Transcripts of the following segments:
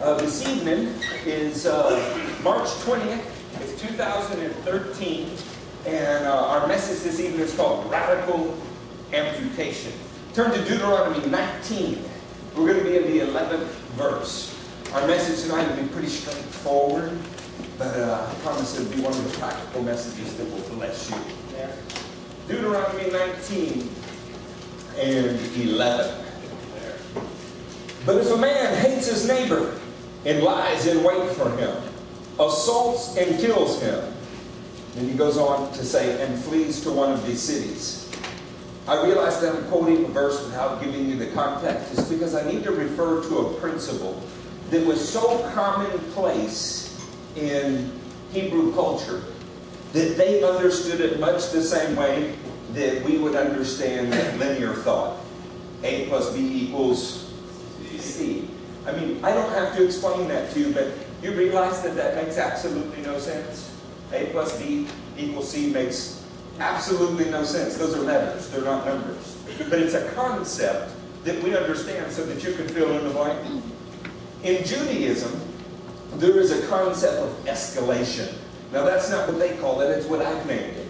Uh, this evening is uh, March 20th. It's 2013. And uh, our message this evening is called Radical Amputation. Turn to Deuteronomy 19. We're going to be in the 11th verse. Our message tonight will be pretty straightforward, but uh, I promise it'll be one of the practical messages that will bless you. Deuteronomy 19 and 11. But if a man hates his neighbor and lies in wait for him, assaults and kills him, then he goes on to say, and flees to one of these cities. I realize that I'm quoting a verse without giving you the context. It's because I need to refer to a principle that was so commonplace in Hebrew culture that they understood it much the same way that we would understand linear thought. A plus B equals C. I mean, I don't have to explain that to you, but you realize that that makes absolutely no sense. A plus B equals C makes absolutely no sense. Those are letters, they're not numbers. But it's a concept that we understand so that you can fill in the blank. In Judaism, there is a concept of escalation. Now, that's not what they call it, it's what I've named it.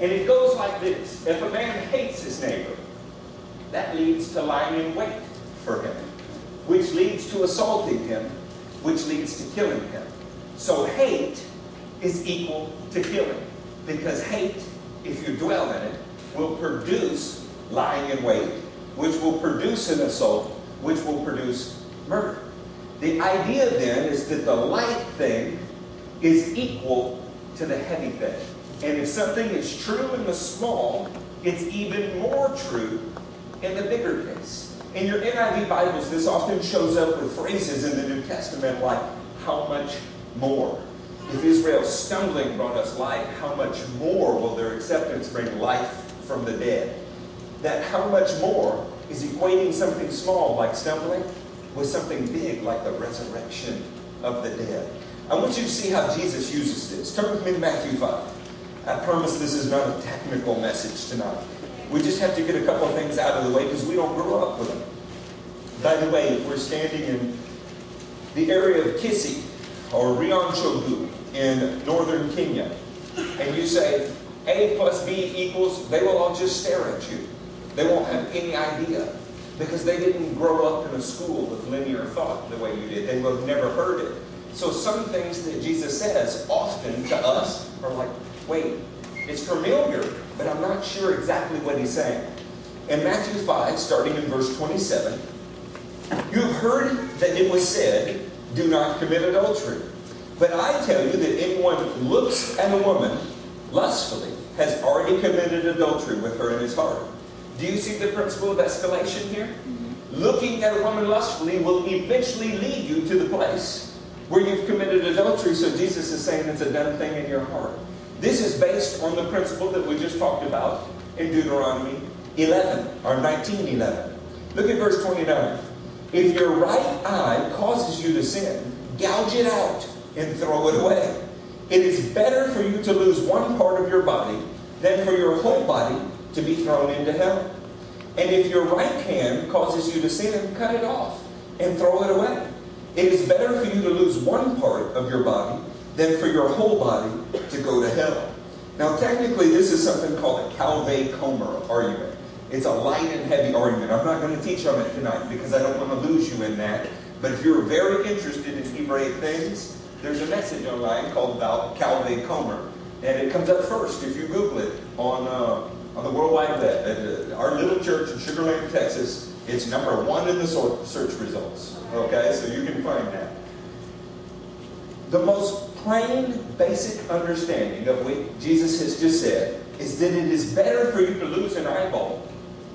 And it goes like this If a man hates his neighbor, that leads to lying in wait for him, which leads to assaulting him, which leads to killing him. So, hate is equal to killing. Because hate, if you dwell in it, will produce lying in wait, which will produce an assault, which will produce murder. The idea then is that the light thing is equal to the heavy thing. And if something is true in the small, it's even more true in the bigger case. In your NIV Bibles, this often shows up with phrases in the New Testament like, how much more? If Israel's stumbling brought us life, how much more will their acceptance bring life from the dead? That how much more is equating something small like stumbling with something big like the resurrection of the dead. I want you to see how Jesus uses this. Turn with me to Matthew 5. I promise this is not a technical message tonight. We just have to get a couple of things out of the way because we don't grow up with them. By the way, if we're standing in the area of Kisii or Rwenzori in northern Kenya, and you say A plus B equals, they will all just stare at you. They won't have any idea because they didn't grow up in a school with linear thought the way you did. They would have never heard it. So some things that Jesus says often to us are like, wait, it's familiar, but I'm not sure exactly what he's saying. In Matthew 5, starting in verse 27, you have heard that it was said, do not commit adultery. But I tell you that anyone who looks at a woman lustfully has already committed adultery with her in his heart. Do you see the principle of escalation here? Mm-hmm. Looking at a woman lustfully will eventually lead you to the place where you've committed adultery. So Jesus is saying it's a done thing in your heart. This is based on the principle that we just talked about in Deuteronomy 11 or 1911. Look at verse 29. If your right eye causes you to sin, gouge it out and throw it away. It is better for you to lose one part of your body than for your whole body to be thrown into hell. And if your right hand causes you to sin, cut it off and throw it away. It is better for you to lose one part of your body than for your whole body to go to hell. Now, technically, this is something called a kal v'chomer argument. It's a light and heavy argument. I'm not going to teach on it tonight because I don't want to lose you in that. But if you're very interested in Hebraic things, there's a message online called about kal v'chomer. And it comes up first if you Google it on, uh, on the World Wide Web. Uh, our little church in Sugar Land, Texas, it's number one in the search results. Okay, so you can find that. The most plain, basic understanding of what Jesus has just said is that it is better for you to lose an eyeball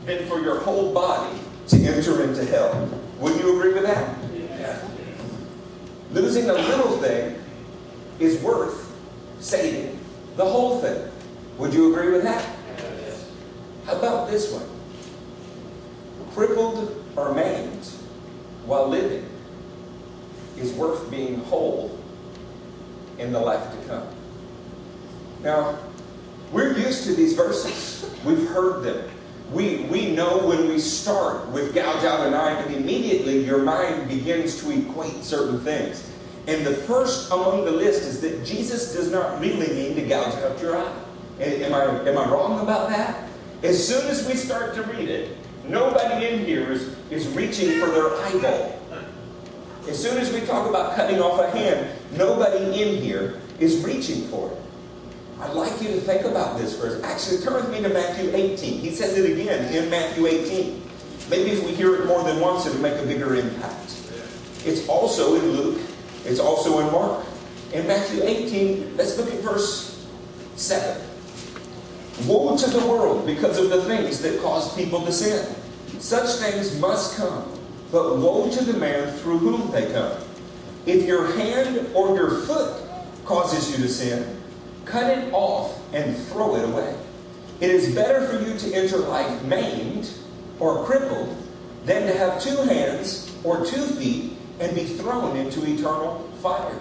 than for your whole body to enter into hell. Would you agree with that? Yeah. Losing a little thing is worth saving the whole thing. Would you agree with that? Yes. How about this one? Crippled or maimed while living is worth being whole in the life to come. Now, we're used to these verses. We've heard them. We, we know when we start with gouge out an eye, and immediately your mind begins to equate certain things. And the first among the list is that Jesus does not really mean to gouge out your eye. Am I, am I wrong about that? As soon as we start to read it, nobody in here is, is reaching for their eyeball. As soon as we talk about cutting off a hand, nobody in here is reaching for it. I'd like you to think about this first. Actually, turn with me to Matthew 18. He says it again in Matthew 18. Maybe if we hear it more than once, it'll make a bigger impact. It's also in Luke. It's also in Mark. In Matthew 18, let's look at verse 7. Woe to the world because of the things that cause people to sin. Such things must come, but woe to the man through whom they come. If your hand or your foot causes you to sin, cut it off and throw it away. It is better for you to enter life maimed or crippled than to have two hands or two feet and be thrown into eternal fire.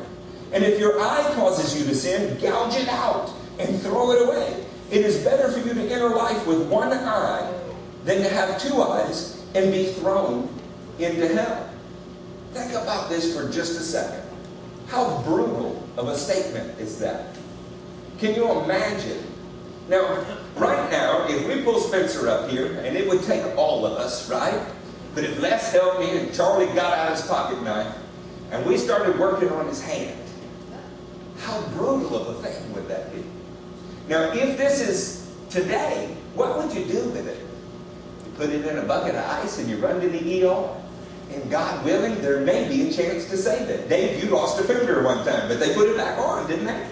And if your eye causes you to sin, gouge it out and throw it away. It is better for you to enter life with one eye than to have two eyes and be thrown into hell. Think about this for just a second. How brutal of a statement is that? Can you imagine? Now, right now, if we pull Spencer up here, and it would take all of us, right? But if Les helped me and Charlie got out his pocket knife, and we started working on his hand, how brutal of a thing would that be? Now, if this is today, what would you do with it? You put it in a bucket of ice and you run to the ER? And God willing, there may be a chance to save it. Dave, you lost a finger one time, but they put it back on, didn't they?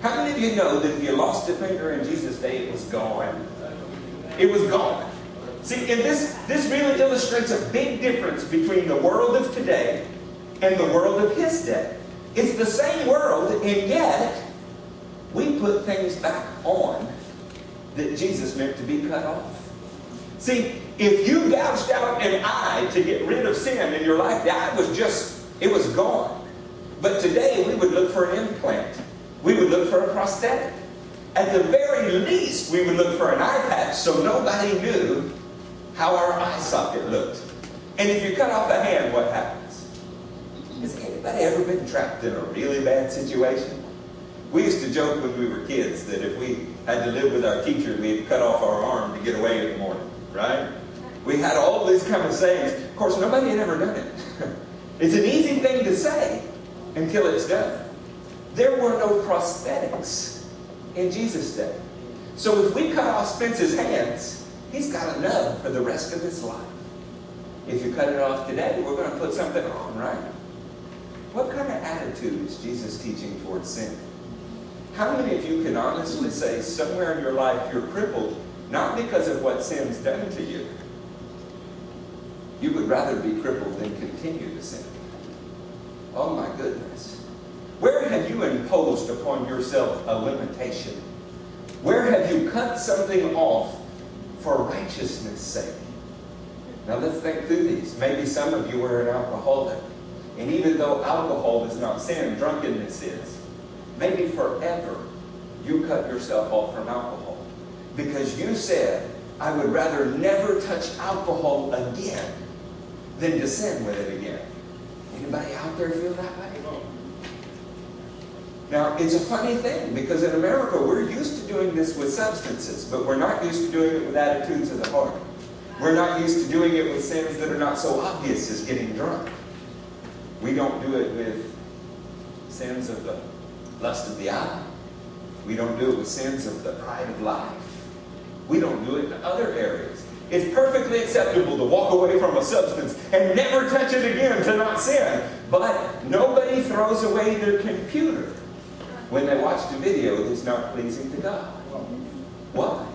How many of you know that if you lost a finger in Jesus' day, it was gone? It was gone. See, and this, this really illustrates a big difference between the world of today and the world of his day. It's the same world, and yet we put things back on that Jesus meant to be cut off. See, if you gouged out an eye to get rid of sin in your life, the eye was just, it was gone. But today we would look for an implant. We would look for a prosthetic. At the very least, we would look for an eye patch so nobody knew how our eye socket looked. And if you cut off a hand, what happens? Has anybody ever been trapped in a really bad situation? We used to joke when we were kids that if we had to live with our teacher, we'd cut off our arm to get away in the morning, right? We had all these of sayings. Of course, nobody had ever done it. it's an easy thing to say until it's done. There were no prosthetics in Jesus' day. So if we cut off Spencer's hands, he's got a nub for the rest of his life. If you cut it off today, we're going to put something on, right? What kind of attitude is Jesus teaching towards sin? How many of you can honestly say somewhere in your life you're crippled not because of what sin's done to you? You would rather be crippled than continue to sin. Oh my goodness. Where have you imposed upon yourself a limitation? Where have you cut something off for righteousness' sake? Now let's think through these. Maybe some of you are an alcoholic. And even though alcohol is not sin, drunkenness is. Maybe forever you cut yourself off from alcohol. Because you said, I would rather never touch alcohol again than to sin with it again. Anybody out there feel that way? Now, it's a funny thing because in America, we're used to doing this with substances, but we're not used to doing it with attitudes of the heart. We're not used to doing it with sins that are not so obvious as getting drunk. We don't do it with sins of the lust of the eye. We don't do it with sins of the pride of life. We don't do it in other areas. It's perfectly acceptable to walk away from a substance and never touch it again to not sin. But nobody throws away their computer when they watch a video that's not pleasing to God. Why?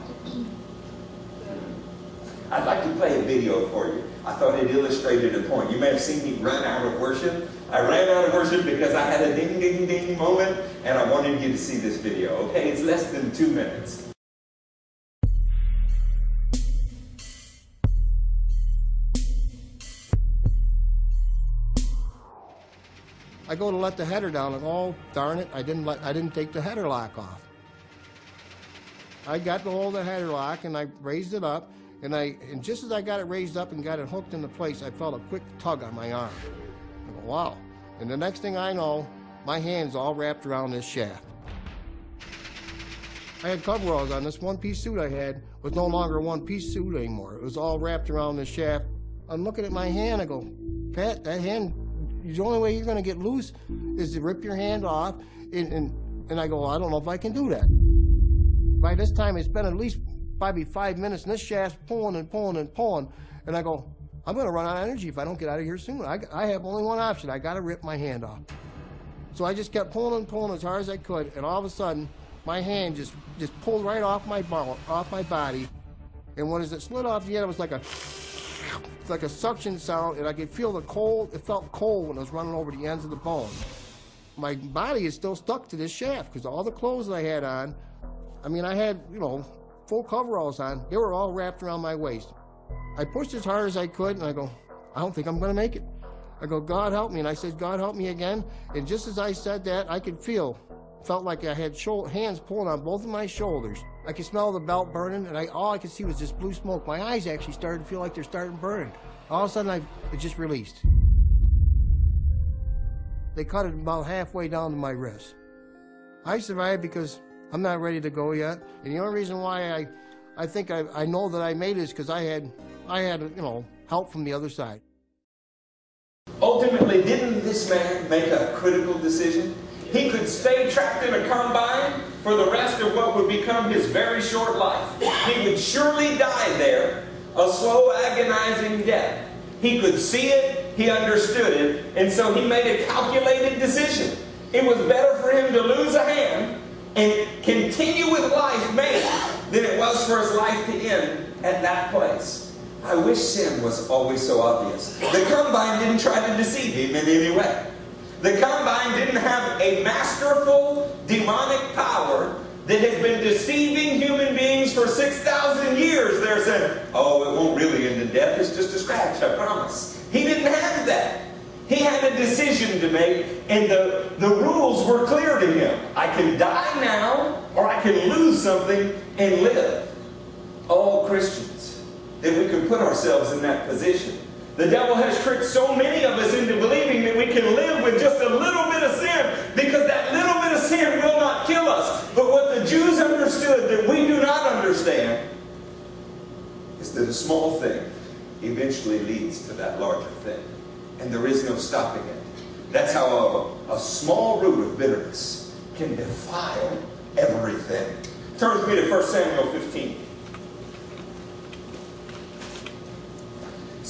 I'd like to play a video for you. I thought it illustrated a point. You may have seen me run out of worship. I ran out of worship because I had a ding, ding, ding moment, and I wanted you to see this video. Okay, it's less than two minutes. I go to let the header down, and oh darn it, I didn't let I didn't take the header lock off. I got the hold of the header lock and I raised it up, And I and just as I got it raised up and got it hooked into place, I felt a quick tug on my arm. I go, wow. And the next thing I know, my hand's all wrapped around this shaft. I had coveralls on. This one-piece suit I had was no longer one-piece suit anymore. It was all wrapped around the shaft. I'm looking at my hand. I go, Pat, that hand. The only way you're going to get loose is to rip your hand off. And, and, and I go, I don't know if I can do that. By this time, it's been at least probably five minutes, and this shaft's pulling and pulling and pulling. And I go, I'm going to run out of energy if I don't get out of here soon. I, I have only one option. I got to rip my hand off. So I just kept pulling and pulling as hard as I could, and all of a sudden, my hand just just pulled right off my off my body, and when it slid off the end, it was like a it's like a suction sound, and I could feel the cold. It felt cold when it was running over the ends of the bone. My body is still stuck to this shaft because all the clothes I had on, I mean, I had you know full coveralls on. They were all wrapped around my waist. I pushed as hard as I could, and I go, I don't think I'm going to make it. I go, God help me, and I said, God help me again. And just as I said that, I could feel felt like I had hands pulling on both of my shoulders. I could smell the belt burning, and I, all I could see was this blue smoke. My eyes actually started to feel like they're starting burning. All of a sudden, I, it just released. They cut it about halfway down to my wrist. I survived because I'm not ready to go yet, and the only reason why I, I think I, I know that I made it is because I had, I had, you know, help from the other side. Ultimately, didn't this man make a critical decision? he could stay trapped in a combine for the rest of what would become his very short life. He would surely die there, a slow, agonizing death. He could see it, he understood it, and so he made a calculated decision. It was better for him to lose a hand and continue with life maybe than it was for his life to end at that place. I wish sin was always so obvious. The combine didn't try to deceive him in any way. The combine didn't have a masterful demonic power that has been deceiving human beings for 6,000 years. They're saying, oh, it won't really end in death. It's just a scratch, I promise. He didn't have that. He had a decision to make, and the, the rules were clear to him. I can die now, or I can lose something and live. All Christians, that we can put ourselves in that position. The devil has tricked so many of us into believing that we can live with just a little bit of sin because that little bit of sin will not kill us. But what the Jews understood that we do not understand is that a small thing eventually leads to that larger thing. And there is no stopping it. That's how a, a small root of bitterness can defile everything. Turn with me to 1 Samuel 15.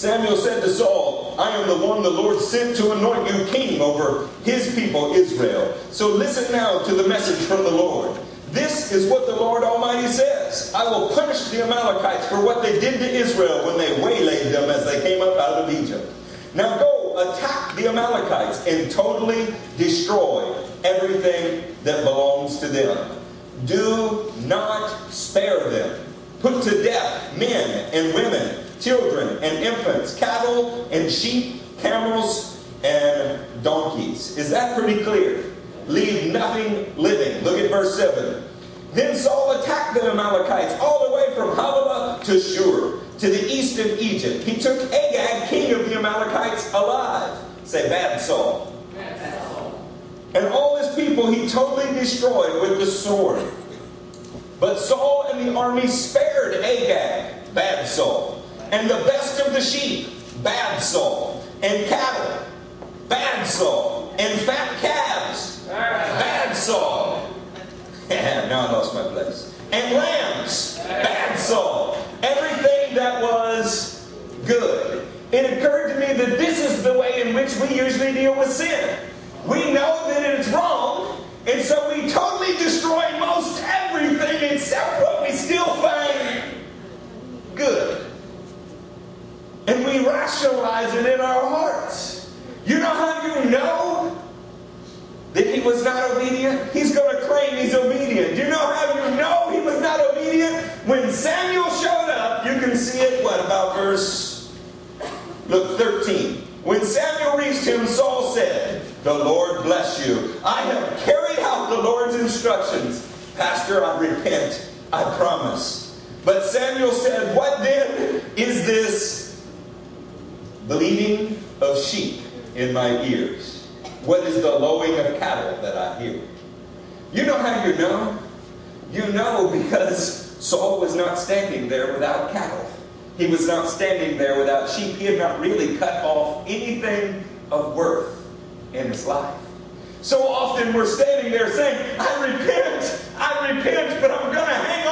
Samuel said to Saul, I am the one the Lord sent to anoint you king over his people Israel. So listen now to the message from the Lord. This is what the Lord Almighty says I will punish the Amalekites for what they did to Israel when they waylaid them as they came up out of Egypt. Now go attack the Amalekites and totally destroy everything that belongs to them. Do not spare them. Put to death men and women children and infants, cattle and sheep, camels and donkeys. Is that pretty clear? Leave nothing living. Look at verse 7. Then Saul attacked the Amalekites all the way from Havilah to Shur, to the east of Egypt. He took Agag, king of the Amalekites, alive. Say, bad Saul. Bad Saul. And all his people he totally destroyed with the sword. But Saul and the army spared Agag, bad Saul and the best of the sheep, bad Saul, and cattle, bad Saul, and fat calves, bad Saul. now I lost my place. And lambs, bad Saul. Everything that was good. It occurred to me that this is the way in which we usually deal with sin. We know that it's wrong, and so we totally destroy most everything except what we still find good and we rationalize it in our hearts. You know how you know that he was not obedient? He's going to claim he's obedient. You know how you know he was not obedient? When Samuel showed up, you can see it, what, about verse, look, 13. When Samuel reached him, Saul said, The Lord bless you. I have carried out the Lord's instructions. Pastor, I repent. I promise. But Samuel said, What then is this bleating of sheep in my ears? What is the lowing of cattle that I hear? You know how you know? You know because Saul was not standing there without cattle. He was not standing there without sheep. He had not really cut off anything of worth in his life. So often we're standing there saying, I repent, I repent, but I'm going to hang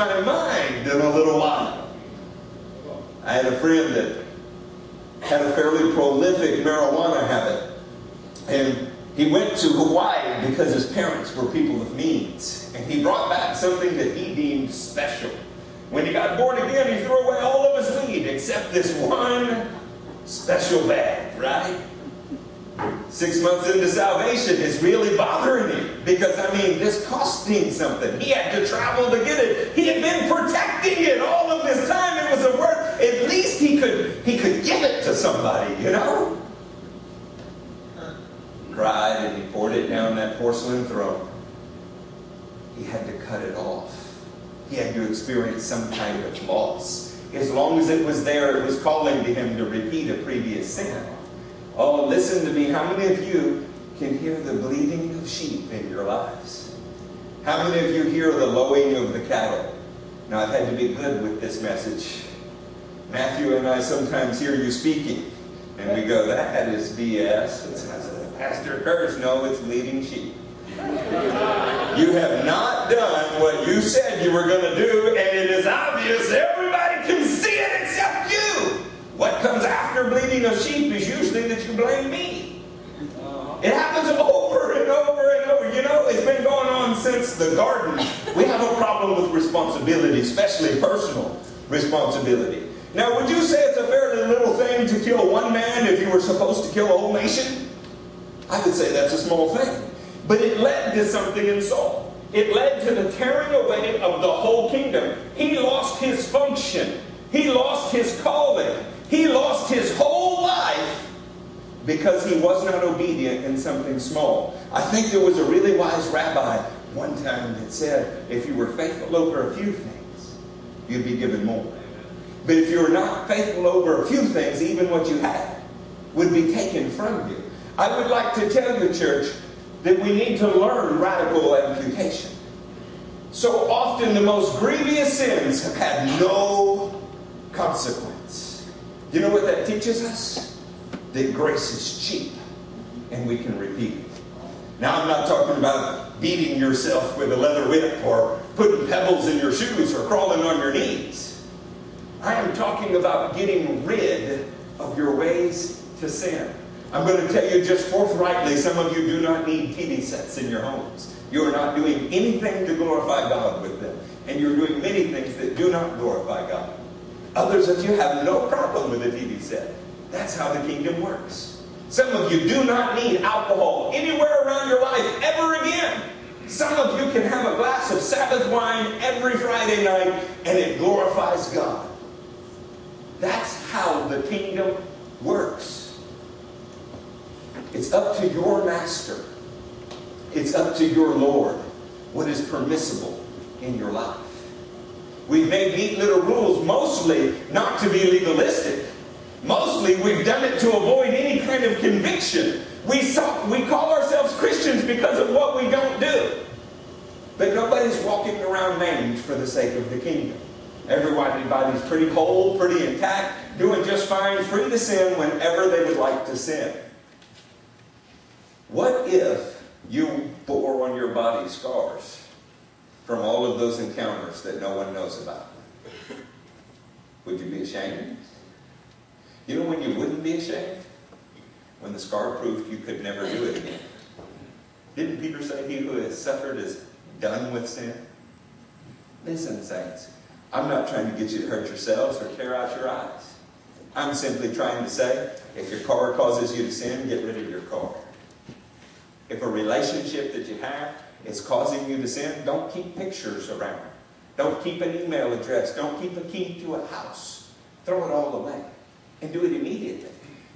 my mind in a little while. I had a friend that had a fairly prolific marijuana habit. And he went to Hawaii because his parents were people of means. And he brought back something that he deemed special. When he got born again, he threw away all of his weed except this one special bag, right? Six months into salvation is really bothering him because, I mean, this cost him something. He had to travel to get it. He had been protecting it all of this time. It was a worth. At least he could he could give it to somebody, you know. Cried and he poured it down that porcelain throne. He had to cut it off. He had to experience some kind of loss. As long as it was there, it was calling to him to repeat a previous sin. Oh, listen to me. How many of you can hear the bleating of sheep in your lives? How many of you hear the lowing of the cattle? Now, I've had to be good with this message. Matthew and I sometimes hear you speaking, and we go, that is BS. And I said, Pastor Kurz, no, it's bleating sheep. You have not done what you said you were going to do, and it is obvious What comes after bleeding of sheep is usually that you blame me. Uh-huh. It happens over and over and over. You know, it's been going on since the garden. We have a problem with responsibility, especially personal responsibility. Now, would you say it's a fairly little thing to kill one man if you were supposed to kill a whole nation? I would say that's a small thing. But it led to something in Saul. It led to the tearing away of the whole kingdom. He lost his function. He lost his calling. He lost his whole life because he was not obedient in something small. I think there was a really wise rabbi one time that said, if you were faithful over a few things, you'd be given more. But if you were not faithful over a few things, even what you had would be taken from you. I would like to tell you, church, that we need to learn radical amputation. So often the most grievous sins have had no consequence. You know what that teaches us? That grace is cheap and we can repeat it. Now, I'm not talking about beating yourself with a leather whip or putting pebbles in your shoes or crawling on your knees. I am talking about getting rid of your ways to sin. I'm going to tell you just forthrightly some of you do not need TV sets in your homes. You are not doing anything to glorify God with them. And you're doing many things that do not glorify God. Others of you have no problem with a TV set. That's how the kingdom works. Some of you do not need alcohol anywhere around your life ever again. Some of you can have a glass of Sabbath wine every Friday night and it glorifies God. That's how the kingdom works. It's up to your master. It's up to your Lord what is permissible in your life. We've made neat little rules, mostly not to be legalistic. Mostly we've done it to avoid any kind of conviction. We, saw, we call ourselves Christians because of what we don't do. But nobody's walking around maimed for the sake of the kingdom. Everybody's pretty whole, pretty intact, doing just fine, free to sin whenever they would like to sin. What if you bore on your body scars from all of those encounters that no one knows about? Would you be ashamed? You know when you wouldn't be ashamed? When the scar proved you could never do it again. Didn't Peter say, He who has suffered is done with sin? Listen, saints, I'm not trying to get you to hurt yourselves or tear out your eyes. I'm simply trying to say, if your car causes you to sin, get rid of your car. If a relationship that you have is causing you to sin, don't keep pictures around. Don't keep an email address. Don't keep a key to a house. Throw it all away and do it immediately.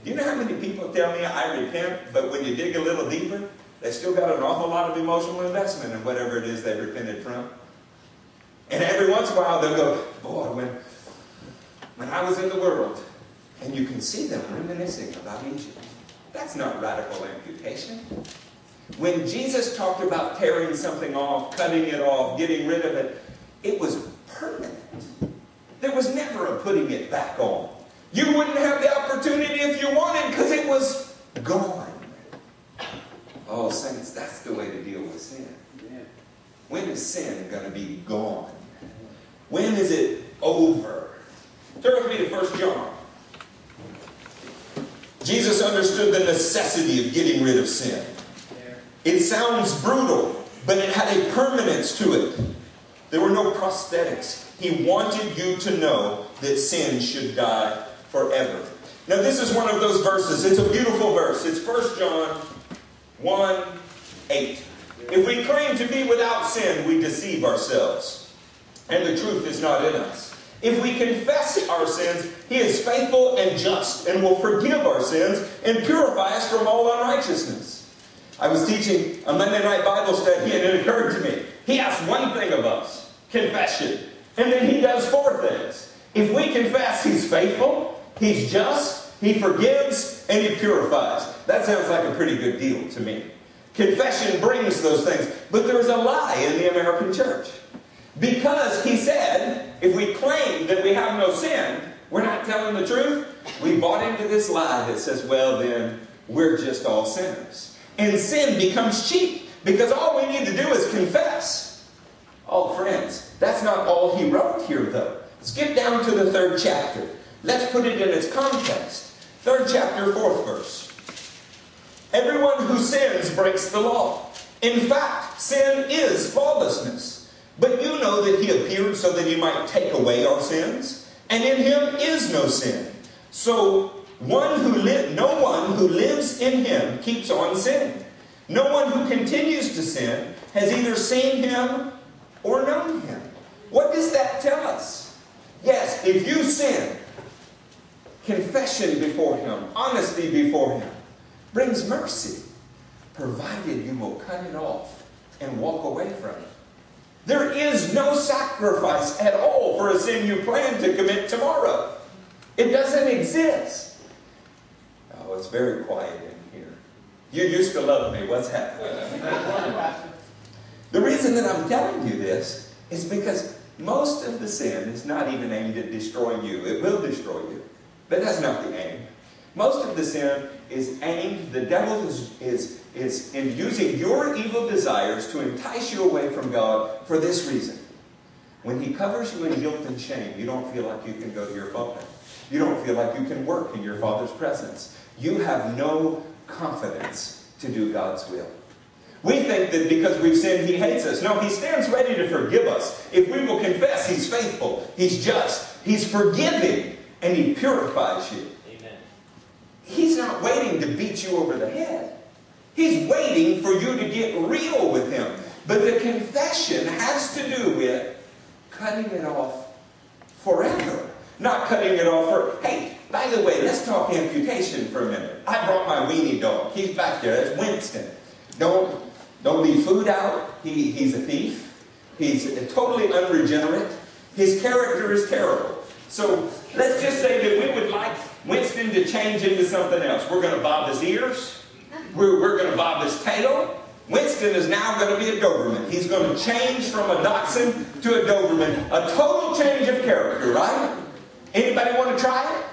Do you know how many people tell me I repent, but when you dig a little deeper, they still got an awful lot of emotional investment in whatever it is they repented from. And every once in a while they'll go, Boy, when, when I was in the world, and you can see them reminiscing about Egypt. That's not radical amputation. When Jesus talked about tearing something off, cutting it off, getting rid of it, it was permanent. There was never a putting it back on. You wouldn't have the opportunity if you wanted because it was gone. Oh, saints, that's the way to deal with sin. When is sin going to be gone? When is it over? Turn with me to 1 John. Jesus understood the necessity of getting rid of sin. It sounds brutal, but it had a permanence to it. There were no prosthetics. He wanted you to know that sin should die forever. Now, this is one of those verses. It's a beautiful verse. It's 1 John 1 8. If we claim to be without sin, we deceive ourselves, and the truth is not in us. If we confess our sins, He is faithful and just and will forgive our sins and purify us from all unrighteousness. I was teaching a Monday night Bible study and it occurred to me. He asks one thing of us confession. And then He does four things. If we confess, He's faithful, He's just, He forgives, and He purifies. That sounds like a pretty good deal to me. Confession brings those things. But there's a lie in the American church. Because he said, if we claim that we have no sin, we're not telling the truth. We bought into this lie that says, well, then we're just all sinners. And sin becomes cheap because all we need to do is confess. Oh, friends, that's not all he wrote here, though. Skip down to the third chapter. Let's put it in its context. Third chapter, fourth verse. Everyone who sins breaks the law. In fact, sin is lawlessness. But you know that he appeared so that he might take away our sins, and in him is no sin. So one who li- no one who lives in him keeps on sinning. No one who continues to sin has either seen him or known him. What does that tell us? Yes, if you sin, confession before him, honesty before him, brings mercy, provided you will cut it off and walk away from it. There is no sacrifice at all for a sin you plan to commit tomorrow. It doesn't exist. It's very quiet in here. You used to love me. What's happening? the reason that I'm telling you this is because most of the sin is not even aimed at destroying you. It will destroy you. But that's not the aim. Most of the sin is aimed, the devil is, is, is in using your evil desires to entice you away from God for this reason. When he covers you in guilt and shame, you don't feel like you can go to your father. You don't feel like you can work in your father's presence. You have no confidence to do God's will. We think that because we've sinned, He hates us. No, He stands ready to forgive us. If we will confess, He's faithful, He's just, He's forgiving, and He purifies you. Amen. He's not waiting to beat you over the head. He's waiting for you to get real with Him. But the confession has to do with cutting it off forever. Not cutting it off for, hey, by the way, let's talk amputation for a minute. I brought my weenie dog. He's back there. That's Winston. Don't, don't leave food out. He, he's a thief. He's totally unregenerate. His character is terrible. So let's just say that we would like Winston to change into something else. We're going to bob his ears. We're, we're going to bob his tail. Winston is now going to be a Doberman. He's going to change from a Dachshund to a Doberman. A total change of character, right? Anybody want to try it?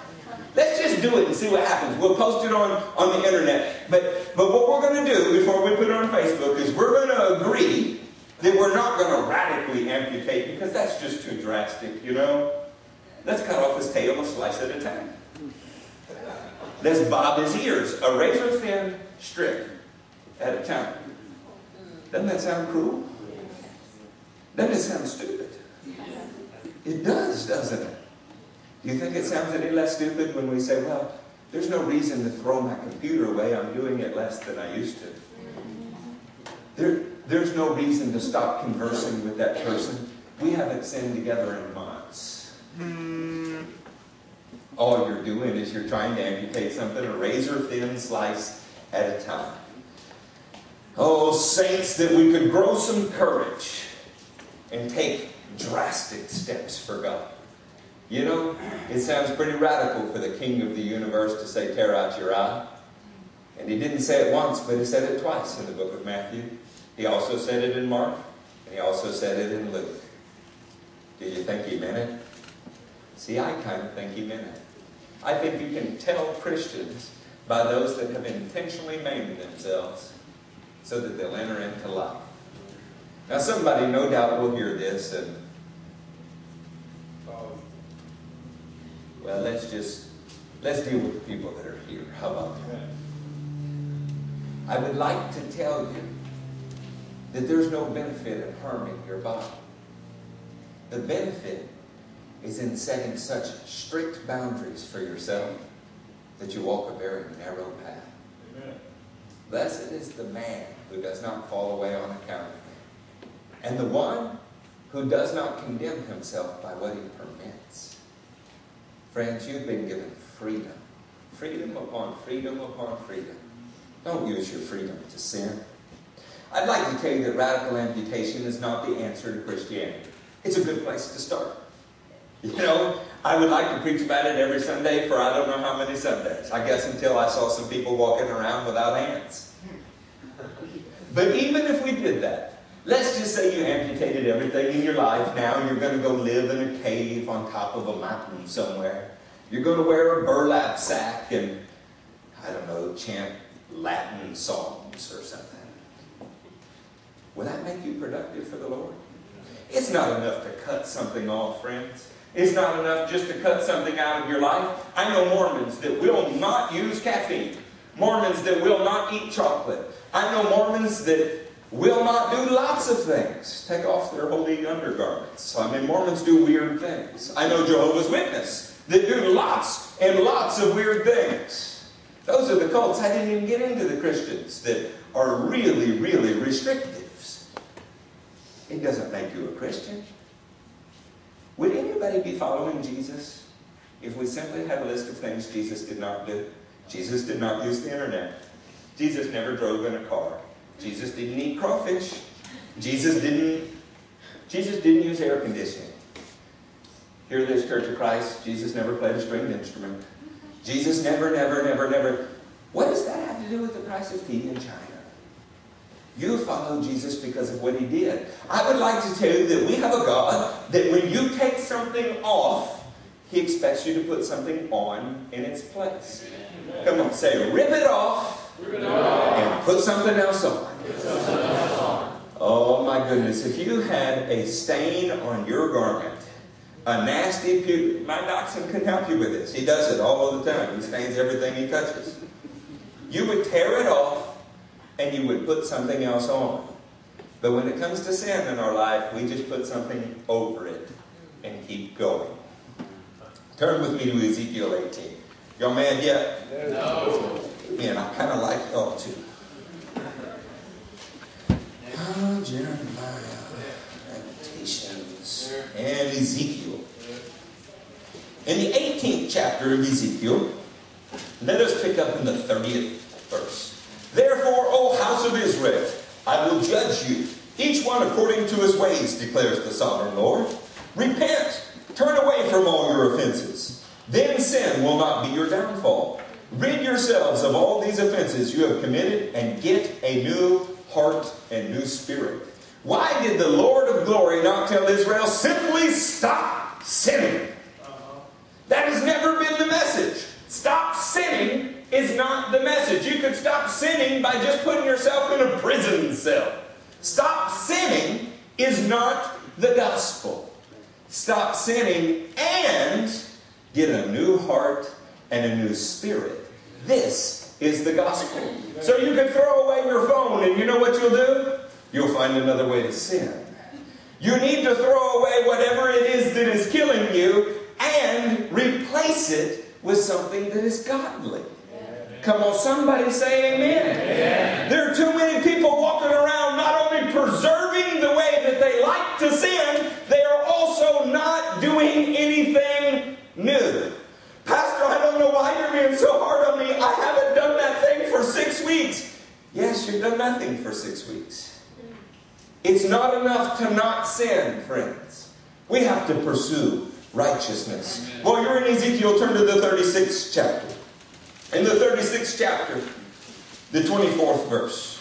Let's just do it and see what happens. We'll post it on, on the internet. But, but what we're going to do before we put it on Facebook is we're going to agree that we're not going to radically amputate because that's just too drastic, you know? Let's cut off his tail a slice at a time. Let's bob his ears, a razor thin strip at a time. Doesn't that sound cruel? Doesn't it sound stupid? It does, doesn't it? Do you think it sounds any less stupid when we say, well, there's no reason to throw my computer away. I'm doing it less than I used to. There, there's no reason to stop conversing with that person. We haven't sinned together in months. All you're doing is you're trying to amputate something a razor thin slice at a time. Oh, saints, that we could grow some courage and take drastic steps for God. You know, it sounds pretty radical for the king of the universe to say, tear out your eye. And he didn't say it once, but he said it twice in the book of Matthew. He also said it in Mark, and he also said it in Luke. Do you think he meant it? See, I kind of think he meant it. I think you can tell Christians by those that have intentionally maimed themselves so that they'll enter into life. Now, somebody no doubt will hear this and, well, let's just, let's deal with the people that are here. How about that? I would like to tell you that there's no benefit in harming your body. The benefit is in setting such strict boundaries for yourself that you walk a very narrow path. Amen. Blessed is the man who does not fall away on account of me, and the one who does not condemn himself by what he permits. Friends, you've been given freedom. Freedom upon freedom upon freedom. Don't use your freedom to sin. I'd like to tell you that radical amputation is not the answer to Christianity. It's a good place to start. You know, I would like to preach about it every Sunday for I don't know how many Sundays. I guess until I saw some people walking around without hands. But even if we did that, let's just say you amputated everything in your life. Now you're going to go live in a cave on top of a mountain somewhere. You're going to wear a burlap sack and, I don't know, chant Latin songs or something. Will that make you productive for the Lord? It's not enough to cut something off, friends. It's not enough just to cut something out of your life. I know Mormons that will not use caffeine. Mormons that will not eat chocolate. I know Mormons that will not do lots of things. Take off their holy undergarments. I mean, Mormons do weird things. I know Jehovah's Witness that do lots and lots of weird things. Those are the cults. I didn't even get into the Christians that are really, really restrictive. It doesn't make you a Christian. Would anybody be following Jesus if we simply had a list of things Jesus did not do? Jesus did not use the internet. Jesus never drove in a car. Jesus didn't eat crawfish. Jesus didn't Jesus didn't use air conditioning. Hear this Church of Christ, Jesus never played a stringed instrument. Jesus never, never, never, never. What does that have to do with the price of tea in China? You follow Jesus because of what he did. I would like to tell you that we have a God that when you take something off, he expects you to put something on in its place. Come on, say, rip it off, rip it off. and put something else on. Oh my goodness, if you had a stain on your garment, a nasty puke, my dachshund can help you with this. He does it all the time. He stains everything he touches. You would tear it off and you would put something else on. But when it comes to sin in our life, we just put something over it and keep going. Turn with me to Ezekiel 18. Y'all mad yet? No. Man, I kind of like y'all too. Jeremiah, Lamentations, and Ezekiel. In the 18th chapter of Ezekiel, let us pick up in the 30th verse. Therefore, O house of Israel, I will judge you, each one according to his ways, declares the sovereign Lord. Repent, turn away from all your offenses. Then sin will not be your downfall. Rid yourselves of all these offenses you have committed and get a new heart and new spirit. Why did the Lord of glory not tell Israel simply stop sinning? That has never been the message. Stop sinning is not the message. You could stop sinning by just putting yourself in a prison cell. Stop sinning is not the gospel. Stop sinning and get a new heart and a new spirit. This is the gospel. So you can throw away your phone, and you know what you'll do? You'll find another way to sin. You need to throw away whatever it is that is killing you and replace it with something that is godly. Come on, somebody say amen. amen. There are too many people walking around not only preserving the way that they like to sin, they are also not doing anything new. Pastor, I don't know why you're being so hard on me. I haven't six weeks. Yes, you've done nothing for six weeks. It's not enough to not sin, friends. We have to pursue righteousness. While you're in Ezekiel, turn to the 36th chapter. In the 36th chapter, the 24th verse.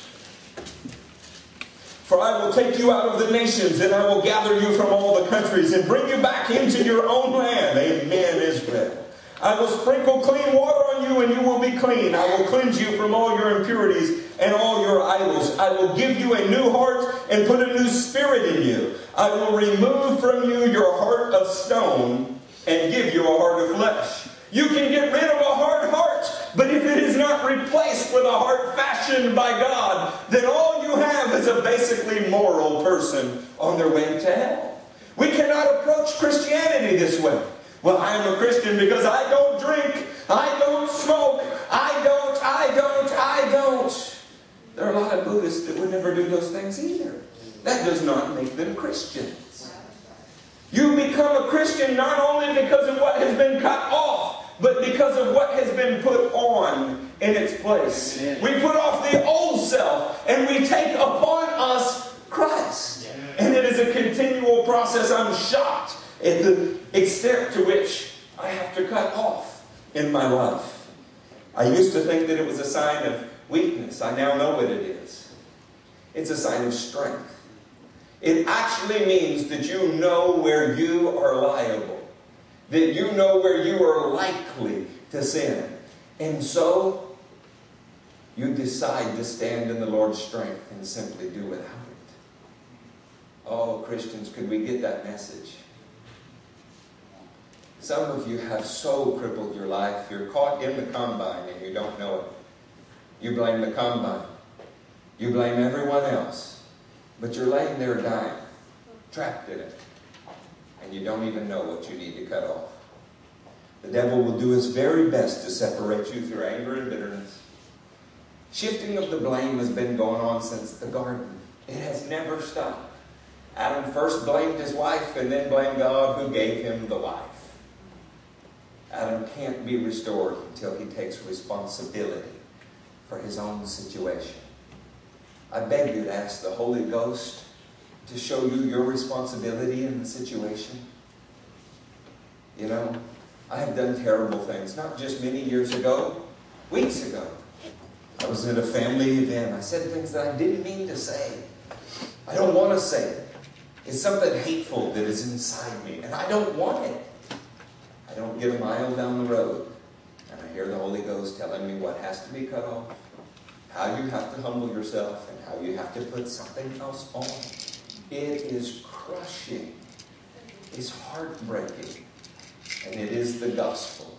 For I will take you out of the nations, and I will gather you from all the countries, and bring you back into your own land. Amen, Israel. I will sprinkle clean water on you, and you will be clean. I will cleanse you from all your impurities and all your idols. I will give you a new heart and put a new spirit in you. I will remove from you your heart of stone and give you a heart of flesh. You can get rid of a hard heart, but if it is not replaced with a heart fashioned by God, then all you have is a basically moral person on their way to hell. We cannot approach Christianity this way. Well, I am a Christian because I don't drink, I don't smoke, I don't, I don't, I don't. There are a lot of Buddhists that would never do those things either. That does not make them Christians. You become a Christian not only because of what has been cut off, but because of what has been put on in its place. We put off the old self and we take upon us Christ. And it is a continual process. I'm shocked at the extent to which I have to cut off in my life. I used to think that it was a sign of weakness. I now know what it is. It's a sign of strength. It actually means that you know where you are liable, that you know where you are likely to sin. And so you decide to stand in the Lord's strength and simply do without it. Oh, Christians, could we get that message? Some of you have so crippled your life, you're caught in the combine and you don't know it. You blame the combine. You blame everyone else. But you're laying there dying, trapped in it. And you don't even know what you need to cut off. The devil will do his very best to separate you through anger and bitterness. Shifting of the blame has been going on since the garden. It has never stopped. Adam first blamed his wife and then blamed God who gave him the wife. Adam can't be restored until he takes responsibility for his own situation. I beg you to ask the Holy Ghost to show you your responsibility in the situation. You know, I have done terrible things, not just many years ago, weeks ago. I was at a family event. I said things that I didn't mean to say. I don't want to say it. It's something hateful that is inside me, and I don't want it. I don't get a mile down the road, and I hear the Holy Ghost telling me what has to be cut off, how you have to humble yourself, and how you have to put something else on. It is crushing. It's heartbreaking. And it is the gospel.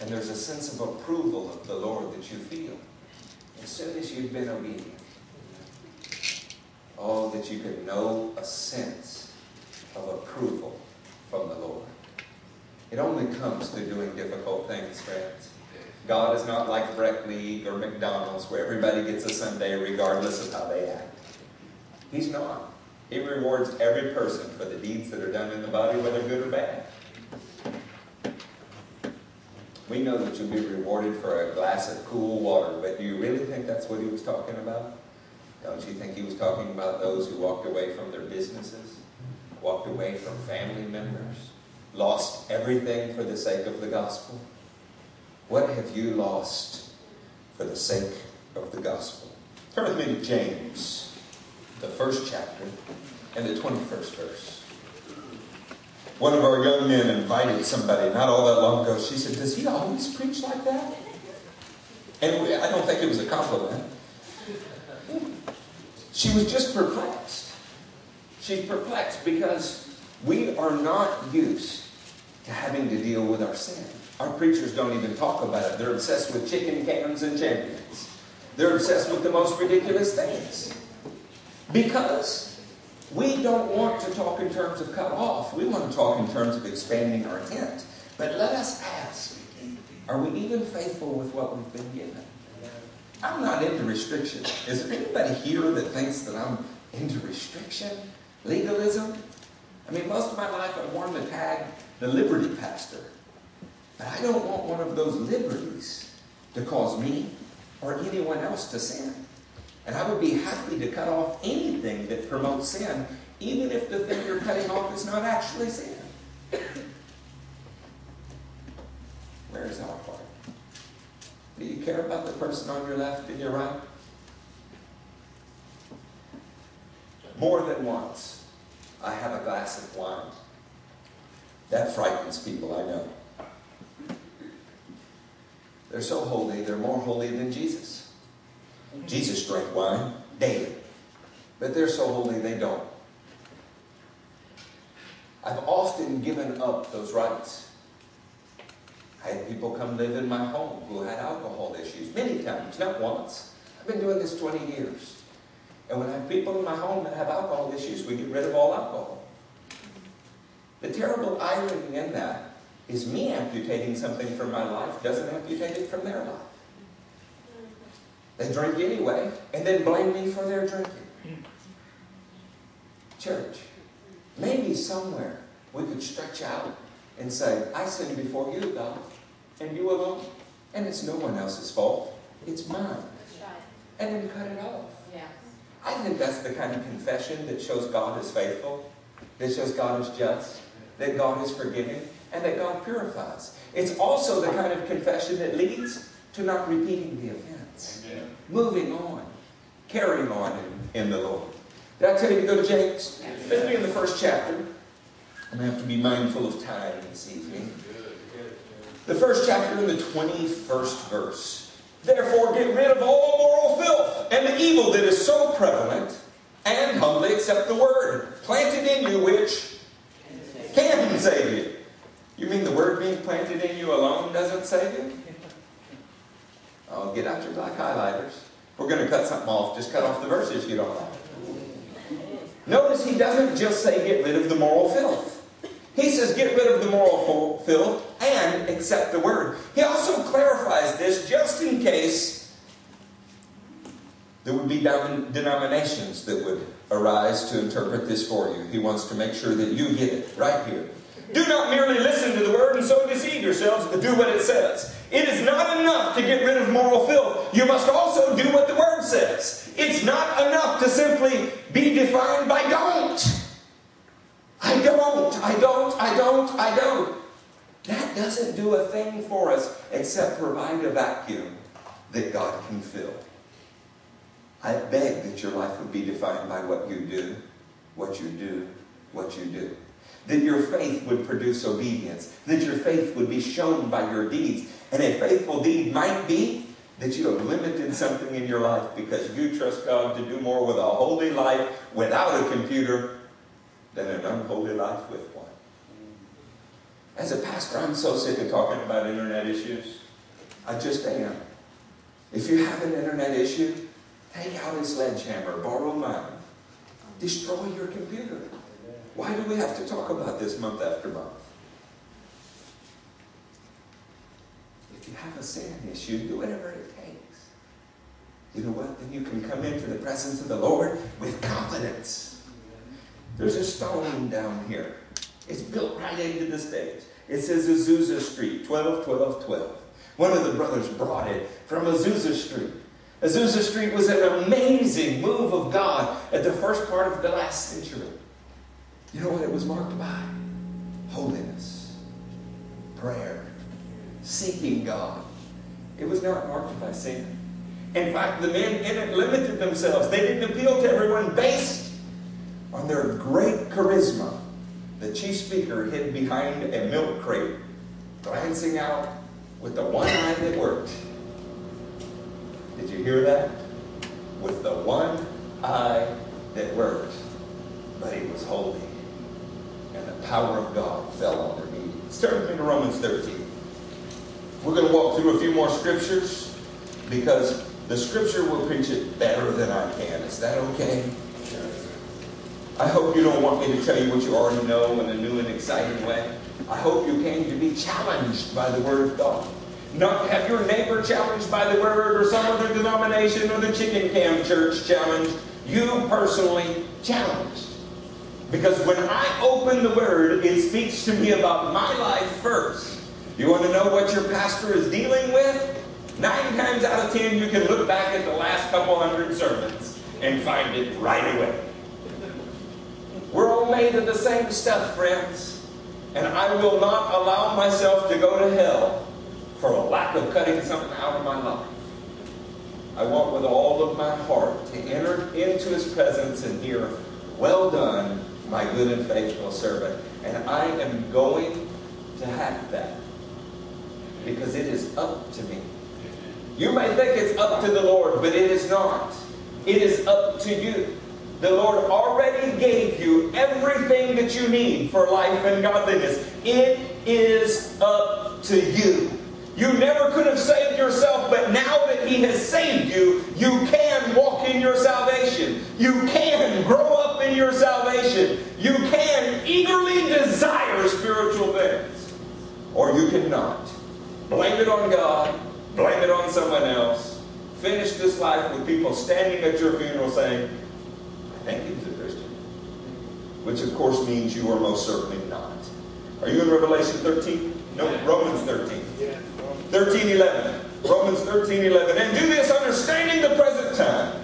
And there's a sense of approval of the Lord that you feel as soon as you've been obedient. Oh, that you can know a sense of approval from the Lord. It only comes to doing difficult things, friends. God is not like Rec League or McDonald's where everybody gets a sundae regardless of how they act. He's not. He rewards every person for the deeds that are done in the body, whether good or bad. We know that you'll be rewarded for a glass of cool water, but do you really think that's what he was talking about? Don't you think he was talking about those who walked away from their businesses, walked away from family members, lost everything for the sake of the gospel? What have you lost for the sake of the gospel? Turn with me to James, the first chapter, and the 21st verse. One of our young men invited somebody not all that long ago. She said, Does he always preach like that? And I don't think it was a compliment. She was just perplexed. She's perplexed because we are not used to having to deal with our sin. Our preachers don't even talk about it. They're obsessed with chicken cans and champions. They're obsessed with the most ridiculous things. Because we don't want to talk in terms of cut off. We want to talk in terms of expanding our tent. But let us ask are we even faithful with what we've been given? I'm not into restriction. Is there anybody here that thinks that I'm into restriction? Legalism? I mean, most of my life I've worn the tag, the liberty pastor. But I don't want one of those liberties to cause me or anyone else to sin. And I would be happy to cut off anything that promotes sin, even if the thing you're cutting off is not actually sin. Where is our heart? Do you care about the person on your left and your right? More than once, I have a glass of wine. That frightens people, I know. They're so holy, they're more holy than Jesus. Jesus drank wine daily, but they're so holy they don't. I've often given up those rights. I had people come live in my home who had alcohol issues many times, not once. I've been doing this 20 years. And when I have people in my home that have alcohol issues, we get rid of all alcohol. The terrible irony in that is me amputating something from my life doesn't amputate it from their life. They drink anyway, and then blame me for their drinking. Church, maybe somewhere we could stretch out and say, I sin before you, God, and you alone. And it's no one else's fault. It's mine. And then cut it off. I think that's the kind of confession that shows God is faithful, that shows God is just, that God is forgiving, and that God purifies. It's also the kind of confession that leads to not repeating the offense. Amen. Moving on, carrying on in, in the Lord. Did I tell you to go to James? Let's be in the first chapter. I'm going to have to be mindful of time this evening. The first chapter in the 21st verse. Therefore, get rid of all moral filth and the evil that is so prevalent, and humbly accept the word planted in you, which can save you. You mean the word being planted in you alone doesn't save you? Oh, get out your black highlighters. We're going to cut something off. Just cut off the verses you don't like. Notice he doesn't just say get rid of the moral filth. He says get rid of the moral filth and accept the word. He also clarifies this just in case there would be denominations that would arise to interpret this for you. He wants to make sure that you get it right here. Do not merely listen to the word and so deceive yourselves, but do what it says. It is not enough to get rid of moral filth. You must also do what the word says. It's not enough to simply be defined by don't. I don't, I don't, I don't, I don't. That doesn't do a thing for us except provide a vacuum that God can fill. I beg that your life would be defined by what you do, what you do, what you do. That your faith would produce obedience. That your faith would be shown by your deeds. And a faithful deed might be that you have limited something in your life because you trust God to do more with a holy life without a computer than an unholy life with. As a pastor, I'm so sick of talking about internet issues. I just am. If you have an internet issue, take out a sledgehammer, borrow mine, destroy your computer. Why do we have to talk about this month after month? If you have a sin issue, do whatever it takes. You know what? Then you can come into the presence of the Lord with confidence. There's a stone down here. It's built right into the stage. It says Azusa Street, 12, 12, 12. One of the brothers brought it from Azusa Street. Azusa Street was an amazing move of God at the first part of the last century. You know what it was marked by? Holiness, prayer, seeking God. It was not marked by sin. In fact, the men in it limited themselves. They didn't appeal to everyone based on their great charisma. The chief speaker hid behind a milk crate, glancing out with the one eye that worked. Did you hear that? With the one eye that worked. But he was holy. And the power of God fell on their meetings. Turn with me to Romans 13. We're going to walk through a few more scriptures because the scripture will preach it better than I can. Is that okay? I hope you don't want me to tell you what you already know in a new and exciting way. I hope you came to be challenged by the Word of God. Not have your neighbor challenged by the Word or some other denomination or the chicken cam church challenged. You personally challenged. Because when I open the Word, it speaks to me about my life first. You want to know what your pastor is dealing with? Nine times out of ten, you can look back at the last couple hundred sermons and find it right away. Made of the same stuff, friends. And I will not allow myself to go to hell for a lack of cutting something out of my life. I want with all of my heart to enter into his presence and hear, Well done, my good and faithful servant. And I am going to have that because it is up to me. You may think it's up to the Lord, but it is not. It is up to you. The Lord already gave you everything that you need for life and godliness. It is up to you. You never could have saved yourself, but now that He has saved you, you can walk in your salvation. You can grow up in your salvation. You can eagerly desire spiritual things. Or you cannot. Blame it on God. Blame it on someone else. Finish this life with people standing at your funeral saying, think he was a Christian. Which, of course, means you are most certainly not. Are you in Revelation 13? No, Romans 13. 13, 11. Romans 13, 11. And do this understanding the present time.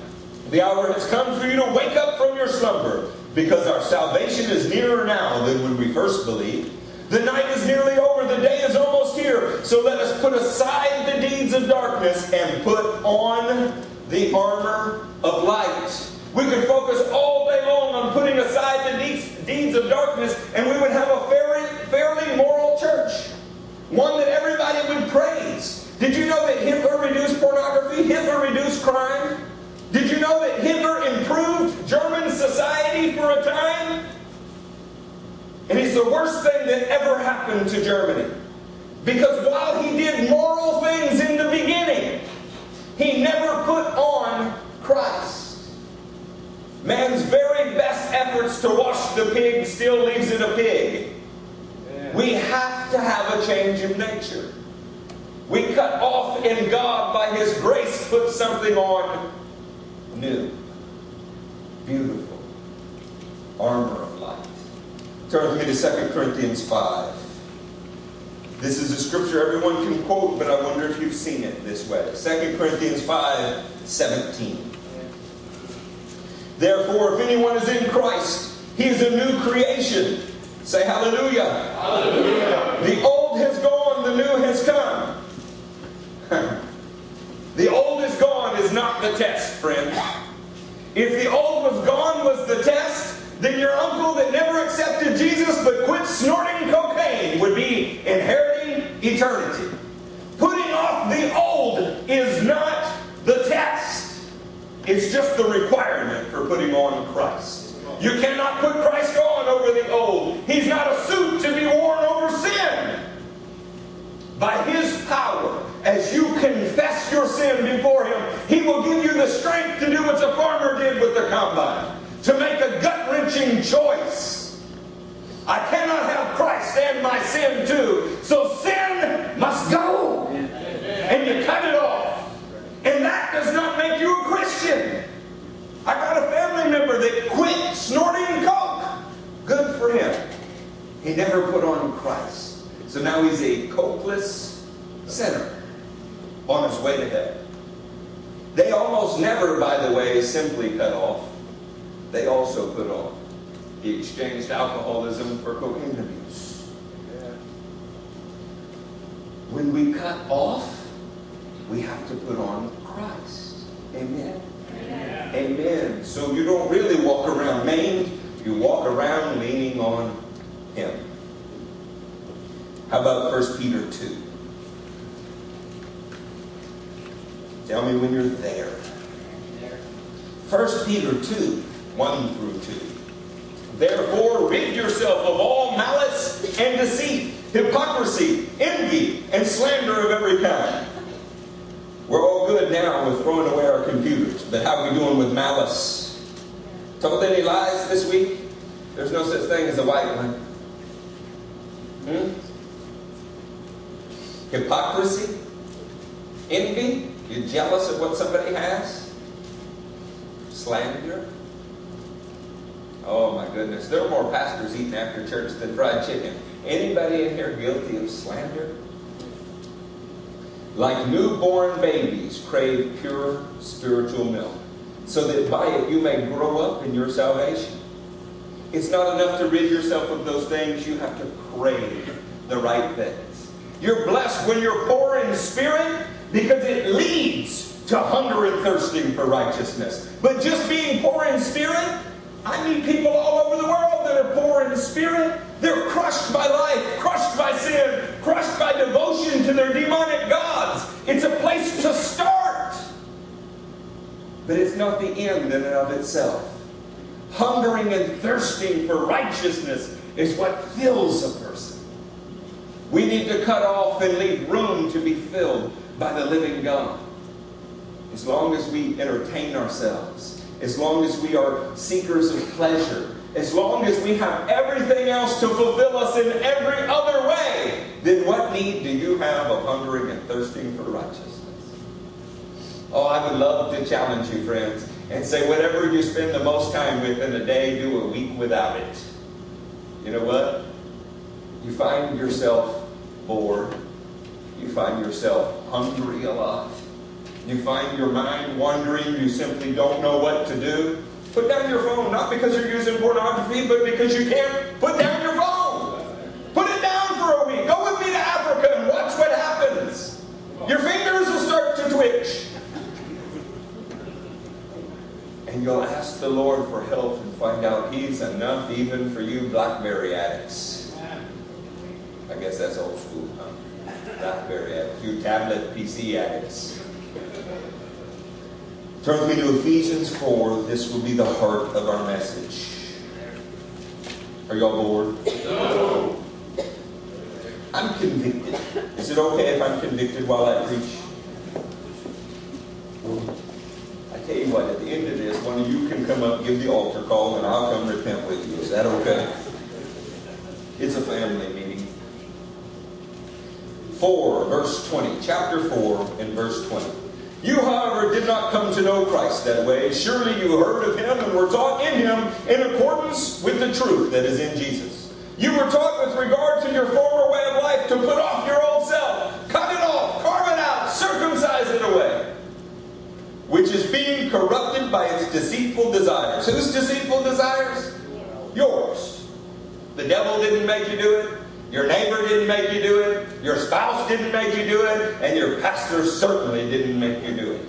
The hour has come for you to wake up from your slumber, because our salvation is nearer now than when we first believed. The night is nearly over, the day is almost here. So let us put aside the deeds of darkness and put on the armor of light. We could focus all day long on putting aside the deeds, deeds of darkness, and we would have a fairly, fairly moral church. One that everybody would praise. Did you know that Hitler reduced pornography? Hitler reduced crime? Did you know that Hitler improved German society for a time? And he's the worst thing that ever happened to Germany. Because while he did moral things in the beginning, he never put on Christ. Man's very best efforts to wash the pig still leaves it a pig. We have to have a change of nature. We cut off in God by His grace, put something on new, beautiful, armor of light. Turn with me to 2 Corinthians 5. This is a scripture everyone can quote, but I wonder if you've seen it this way. 2 Corinthians 5 17. Therefore, if anyone is in Christ, he is a new creation. Say hallelujah. Hallelujah. The old has gone, the new has come. the old is gone is not the test, friends. If the old was gone was the test, then your uncle that never accepted Jesus but quit snorting cocaine would be inheriting eternity. Putting off the old is not the test. It's just the requirement for putting on Christ. You cannot put Christ on over the old. He's not a suit to be worn over sin. By His power, as you confess your sin before Him, He will give you the strength to do what the farmer did to make a gut wrenching choice. I cannot have Christ and my sin too. So sin must go. And you cut it off. And that does not make you a Christian. I got a family member that quit snorting coke. Good for him. He never put on Christ. So now he's a cokeless sinner on his way to hell. They almost never, by the way, simply cut off. They also put on. He exchanged alcoholism for cocaine abuse. When we cut off, we have to put on Christ. Amen. Amen. Amen. So you don't really walk around maimed, you walk around leaning on Him. How about 1 Peter 2? Tell me when you're there. 1 Peter 2, 1 through 2. Therefore, rid yourself of all malice and deceit, hypocrisy, envy, and slander of every kind. We're all good now with throwing away our computers, but how are we doing with malice? Told any lies this week? There's no such thing as a white one. Hmm? Hypocrisy? Envy? You're jealous of what somebody has? Slander? Oh my goodness. There are more pastors eating after church than fried chicken. Anybody in here guilty of slander? like newborn babies, crave pure spiritual milk, so that by it you may grow up in your salvation. It's not enough to rid yourself of those things, you have to crave the right things. You're blessed when you're poor in spirit because it leads to hunger and thirsting for righteousness. But just being poor in spirit, I meet people all over the world that are poor in spirit. They're crushed by life, crushed by sin, crushed by devotion to their demonic gods. It's a place to start. But it's not the end in and of itself. Hungering and thirsting for righteousness is what fills a person. We need to cut off and leave room to be filled by the living God. As long as we entertain ourselves, as long as we are seekers of pleasure, as long as we have everything else to fulfill us in every other way, then what need do you have of hungering and thirsting for righteousness? Oh, I would love to challenge you, friends, and say whatever you spend the most time with in a day, do a week without it. You know what? You find yourself bored. You find yourself hungry a lot. You find your mind wandering. You simply don't know what to do. Put down your phone, not because you're using pornography, but because you can't put down your phone. Put it down for a week. Go with me to Africa and watch what happens. Your fingers will start to twitch. And you'll ask the Lord for help and find out He's enough even for you Blackberry addicts. I guess that's old school, huh? Blackberry addicts. You tablet PC addicts. Turn with me to Ephesians 4. This will be the heart of our message. Are y'all bored? No. I'm convicted. Is it okay if I'm convicted while I preach? I tell you what, at the end of this, one of you can come up, give the altar call, and I'll come repent with you. Is that okay? It's a family meeting. 4, verse 20. Chapter 4 and verse 20. You, however, did not come to know Christ that way. Surely you heard of him and were taught in him in accordance with the truth that is in Jesus. You were taught with regard to your former way of life to put off your old self, cut it off, carve it out, circumcise it away, which is being corrupted by its deceitful desires. Whose deceitful desires? Yours. The devil didn't make you do it. Your neighbor didn't make you do it. Your spouse didn't make you do it. And your pastor certainly didn't make you do it.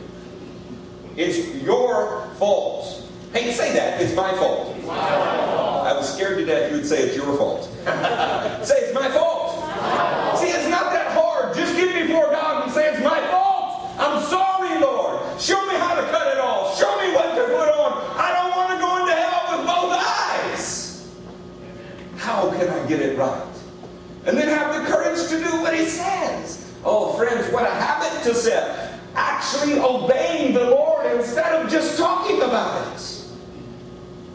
It's your fault. Hey, say that. It's my fault. It's my fault. I was scared to death you would say it's your fault. say it's my fault. See, it's not that hard. Just get before God and say it's my fault. I'm sorry, Lord. Show me how to cut it off. Show me what to put on. I don't want to go into hell with both eyes. How can I get it right? And then have the courage to do what he says. Oh, friends, what a habit to set. Actually obeying the Lord instead of just talking about it.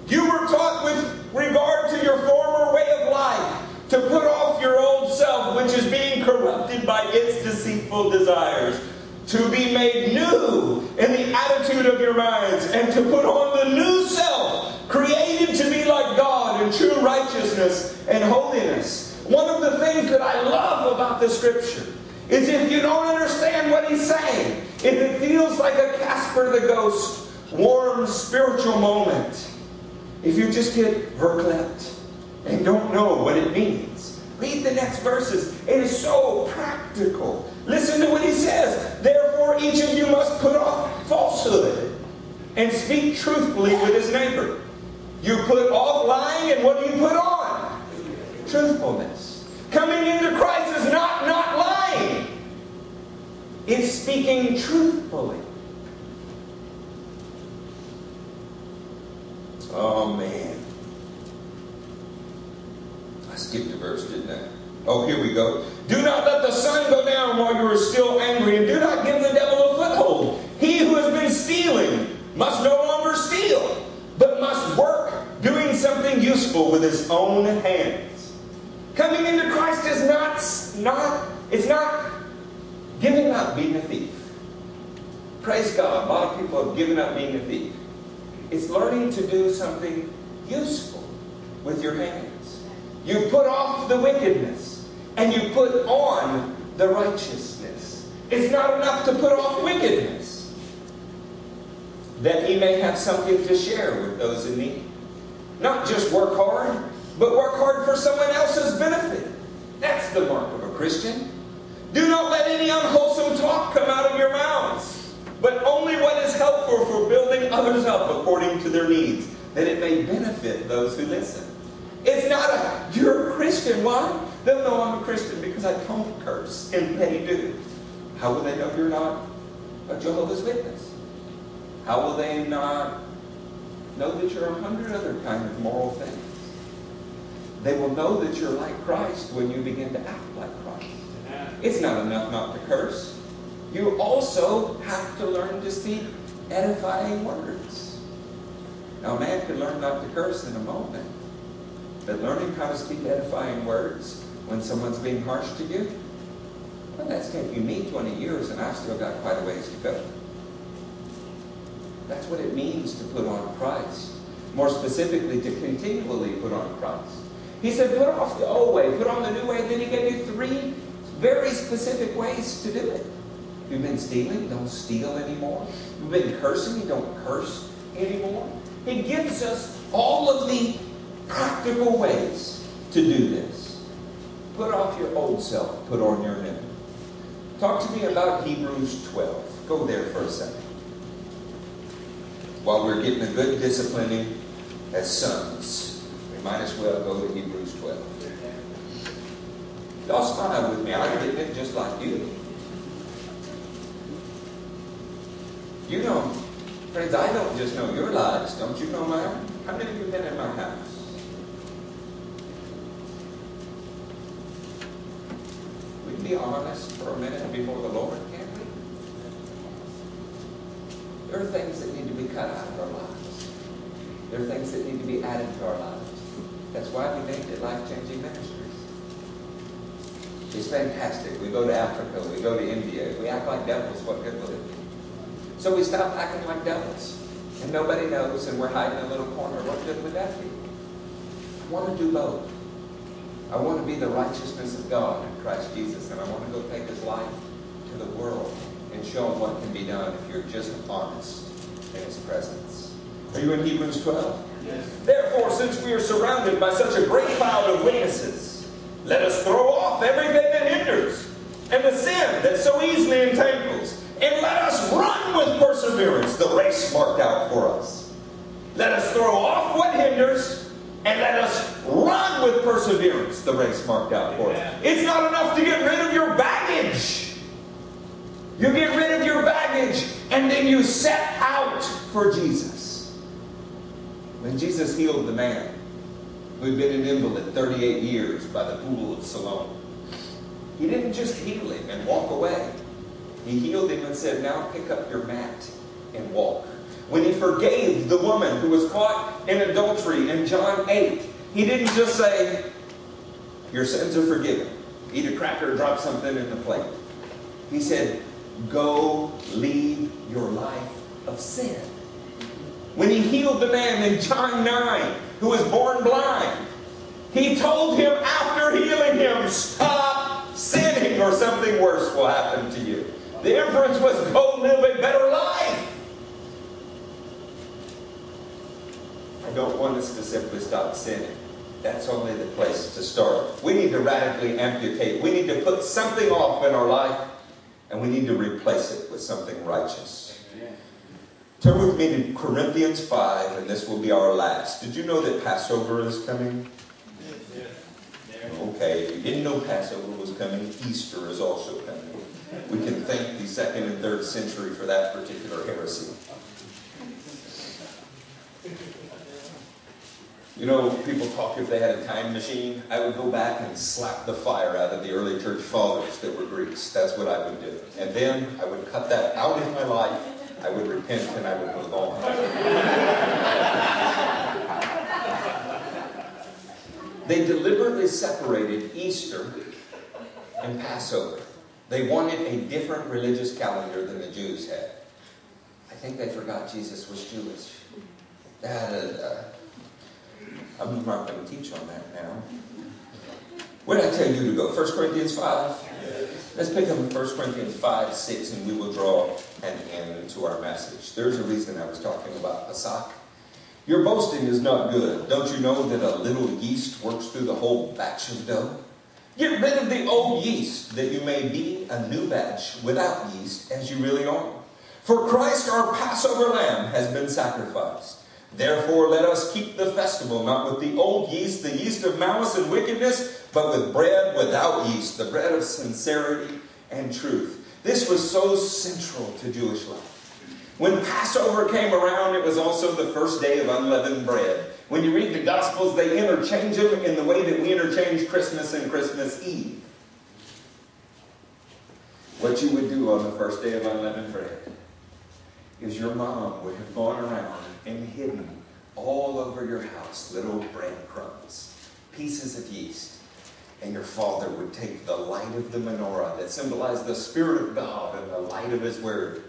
You were taught with regard to your former way of life to put off your old self, which is being corrupted by its deceitful desires, to be made new in the attitude of your minds, and to put on the new self, created to be like God in true righteousness and holiness. One of the things that I love about the scripture is if you don't understand what he's saying, if it feels like a Casper the Ghost warm spiritual moment, if you just get verklempt and don't know what it means, read the next verses. It is so practical. Listen to what he says. Therefore, each of you must put off falsehood and speak truthfully with his neighbor. You put off lying, and what do you put on? Truthfulness. Coming into Christ is not not lying. It's speaking truthfully. Oh man. I skipped a verse, didn't I? Oh, here we go. Do not let the sun go down while you are still angry, and do not give the devil a foothold. He who has been stealing must no longer steal, but must work doing something useful with his own hands Coming into Christ is not, not, it's not giving up being a thief. Praise God. A lot of people have given up being a thief. It's learning to do something useful with your hands. You put off the wickedness and you put on the righteousness. It's not enough to put off wickedness. That he may have something to share with those in need. Not just work hard, but work hard for someone else's benefit. That's the mark of a Christian. Do not let any unwholesome talk come out of your mouths, but only what is helpful for building others up according to their needs, that it may benefit those who listen. It's not a, you're a Christian. Why? They'll know I'm a Christian because I don't curse and they do. How will they know you're not a Jehovah's Witness? How will they not know that you're a hundred other kind of moral things? They will know that you're like Christ when you begin to act like Christ. It's not enough not to curse. You also have to learn to speak edifying words. Now, a man can learn not to curse in a moment, but learning how to speak edifying words when someone's being harsh to you, well, that's taken me 20 years, and I've still got quite a ways to go. That's what it means to put on Christ. More specifically, to continually put on Christ. He said, put off the old way, put on the new way. And Then he gave you three very specific ways to do it. You've been stealing, don't steal anymore. You've been cursing, you don't curse anymore. He gives us all of the practical ways to do this. Put off your old self, put on your new. Talk to me about Hebrews 12. Go there for a second. While we're getting a good disciplining as sons, might as well go to Hebrews 12. Y'all smile with me. I'm getting it just like you. You know, friends, I don't just know your lives. Don't you know mine? How many of you have been in my house? We can be honest for a minute before the Lord, can't we? There are things that need to be cut out of our lives. There are things that need to be added to our lives. That's why we named it Life Changing Ministries. It's fantastic. We go to Africa, we go to India. If we act like devils, what good will it be? So we stop acting like devils. And nobody knows, and we're hiding in a little corner. What good would that be? I want to do both. I want to be the righteousness of God in Christ Jesus, and I want to go take his life to the world and show them what can be done if you're just honest in his presence. Are you in Hebrews 12? Therefore, since we are surrounded by such a great cloud of witnesses, let us throw off everything that hinders and the sin that so easily entangles, and let us run with perseverance the race marked out for us. Let us throw off what hinders and let us run with perseverance the race marked out for us. It's not enough to get rid of your baggage. You get rid of your baggage and then you set out for Jesus. When Jesus healed the man who had been an invalid 38 years by the pool of Siloam, he didn't just heal him and walk away. He healed him and said, Now pick up your mat and walk. When he forgave the woman who was caught in adultery in John 8, he didn't just say, Your sins are forgiven. Eat a cracker, drop something in the plate. He said, Go leave your life of sin. When he healed the man in John 9 who was born blind, he told him after healing him, Stop sinning or something worse will happen to you. The inference was go live a better life. I don't want us to simply stop sinning. That's only the place to start. We need to radically amputate. We need to put something off in our life and we need to replace it with something righteous. Turn with me to Corinthians 5, and this will be our last. Did you know that Passover is coming? Okay, if you didn't know Passover was coming, Easter is also coming. We can thank the second and third century for that particular heresy. You know, people talk if they had a time machine. I would go back and slap the fire out of the early church fathers that were Greeks. That's what I would do. And then I would cut that out of my life. I would repent and I would move on. they deliberately separated Easter and Passover. They wanted a different religious calendar than the Jews had. I think they forgot Jesus was Jewish. I'm not going to teach on that now. What did I tell you to go? 1 Corinthians 5? Let's pick up in 1 Corinthians 5, 6, and we will draw an end to our message. There's a reason I was talking about Pesach. Your boasting is not good. Don't you know that a little yeast works through the whole batch of dough? Get rid of the old yeast, that you may be a new batch without yeast, as you really are. For Christ, our Passover lamb, has been sacrificed. Therefore, let us keep the festival not with the old yeast, the yeast of malice and wickedness, but with bread without yeast, the bread of sincerity and truth. This was so central to Jewish life. When Passover came around, it was also the first day of unleavened bread. When you read the Gospels, they interchange them in the way that we interchange Christmas and Christmas Eve. What you would do on the first day of unleavened bread is your mom would have gone around and hidden all over your house little breadcrumbs, pieces of yeast. And your father would take the light of the menorah that symbolized the Spirit of God and the light of His Word,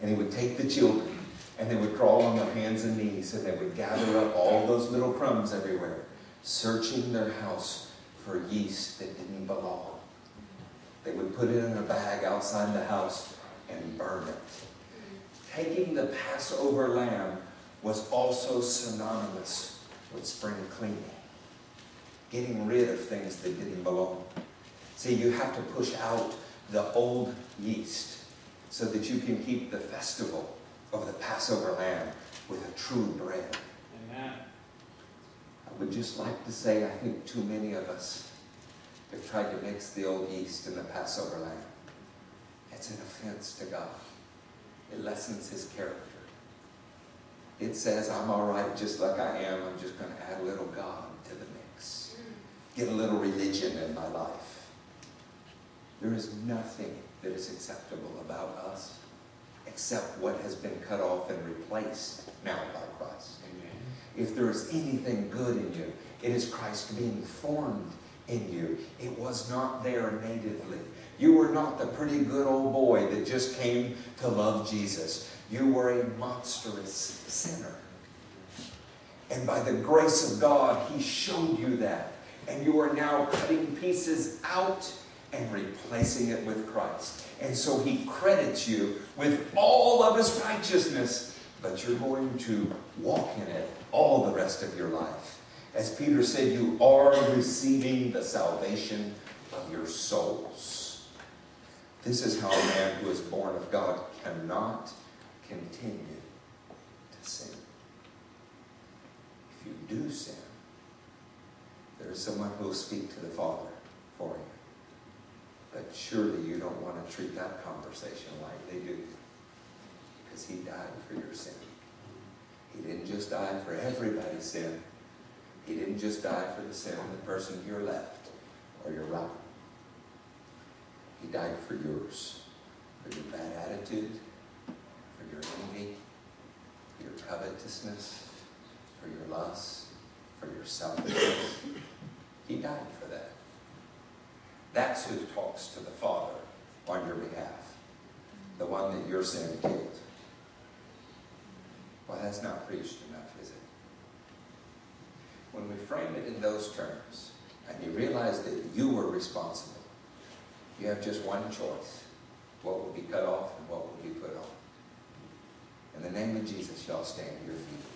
and he would take the children and they would crawl on their hands and knees and they would gather up all those little crumbs everywhere, searching their house for yeast that didn't belong. They would put it in a bag outside the house and burn it. Taking the Passover lamb was also synonymous with spring cleaning, getting rid of things that didn't belong. See, you have to push out the old yeast so that you can keep the festival of the Passover lamb with a true bread. Amen. I would just like to say, I think too many of us have tried to mix the old yeast and the Passover lamb. It's an offense to God. It lessens his character. It says, I'm all right just like I am. I'm just going to add a little God to the mix. Get a little religion in my life. There is nothing that is acceptable about us except what has been cut off and replaced now by Christ. Amen. If there is anything good in you, it is Christ being formed in you. It was not there natively. You were not the pretty good old boy that just came to love Jesus. You were a monstrous sinner. And by the grace of God, He showed you that. And you are now cutting pieces out and replacing it with Christ. And so he credits you with all of his righteousness, but you're going to walk in it all the rest of your life. As Peter said, you are receiving the salvation of your souls. This is how a man who is born of God cannot continue to sin. If you do sin, there is someone who will speak to the Father for you. But surely you don't want to treat that conversation like they do. Because he died for your sin. He didn't just die for everybody's sin. He didn't just die for the sin of the person to your left or your right. He died for yours. For your bad attitude, for your envy, your covetousness, for your lust, for your selfishness. He died for that. That's who talks to the Father on your behalf. The one that your sin killed. Well, that's not preached enough, is it? When we frame it in those terms, and you realize that you were responsible, you have just one choice. What will be cut off and what will be put on. In the name of Jesus, y'all stand to your feet.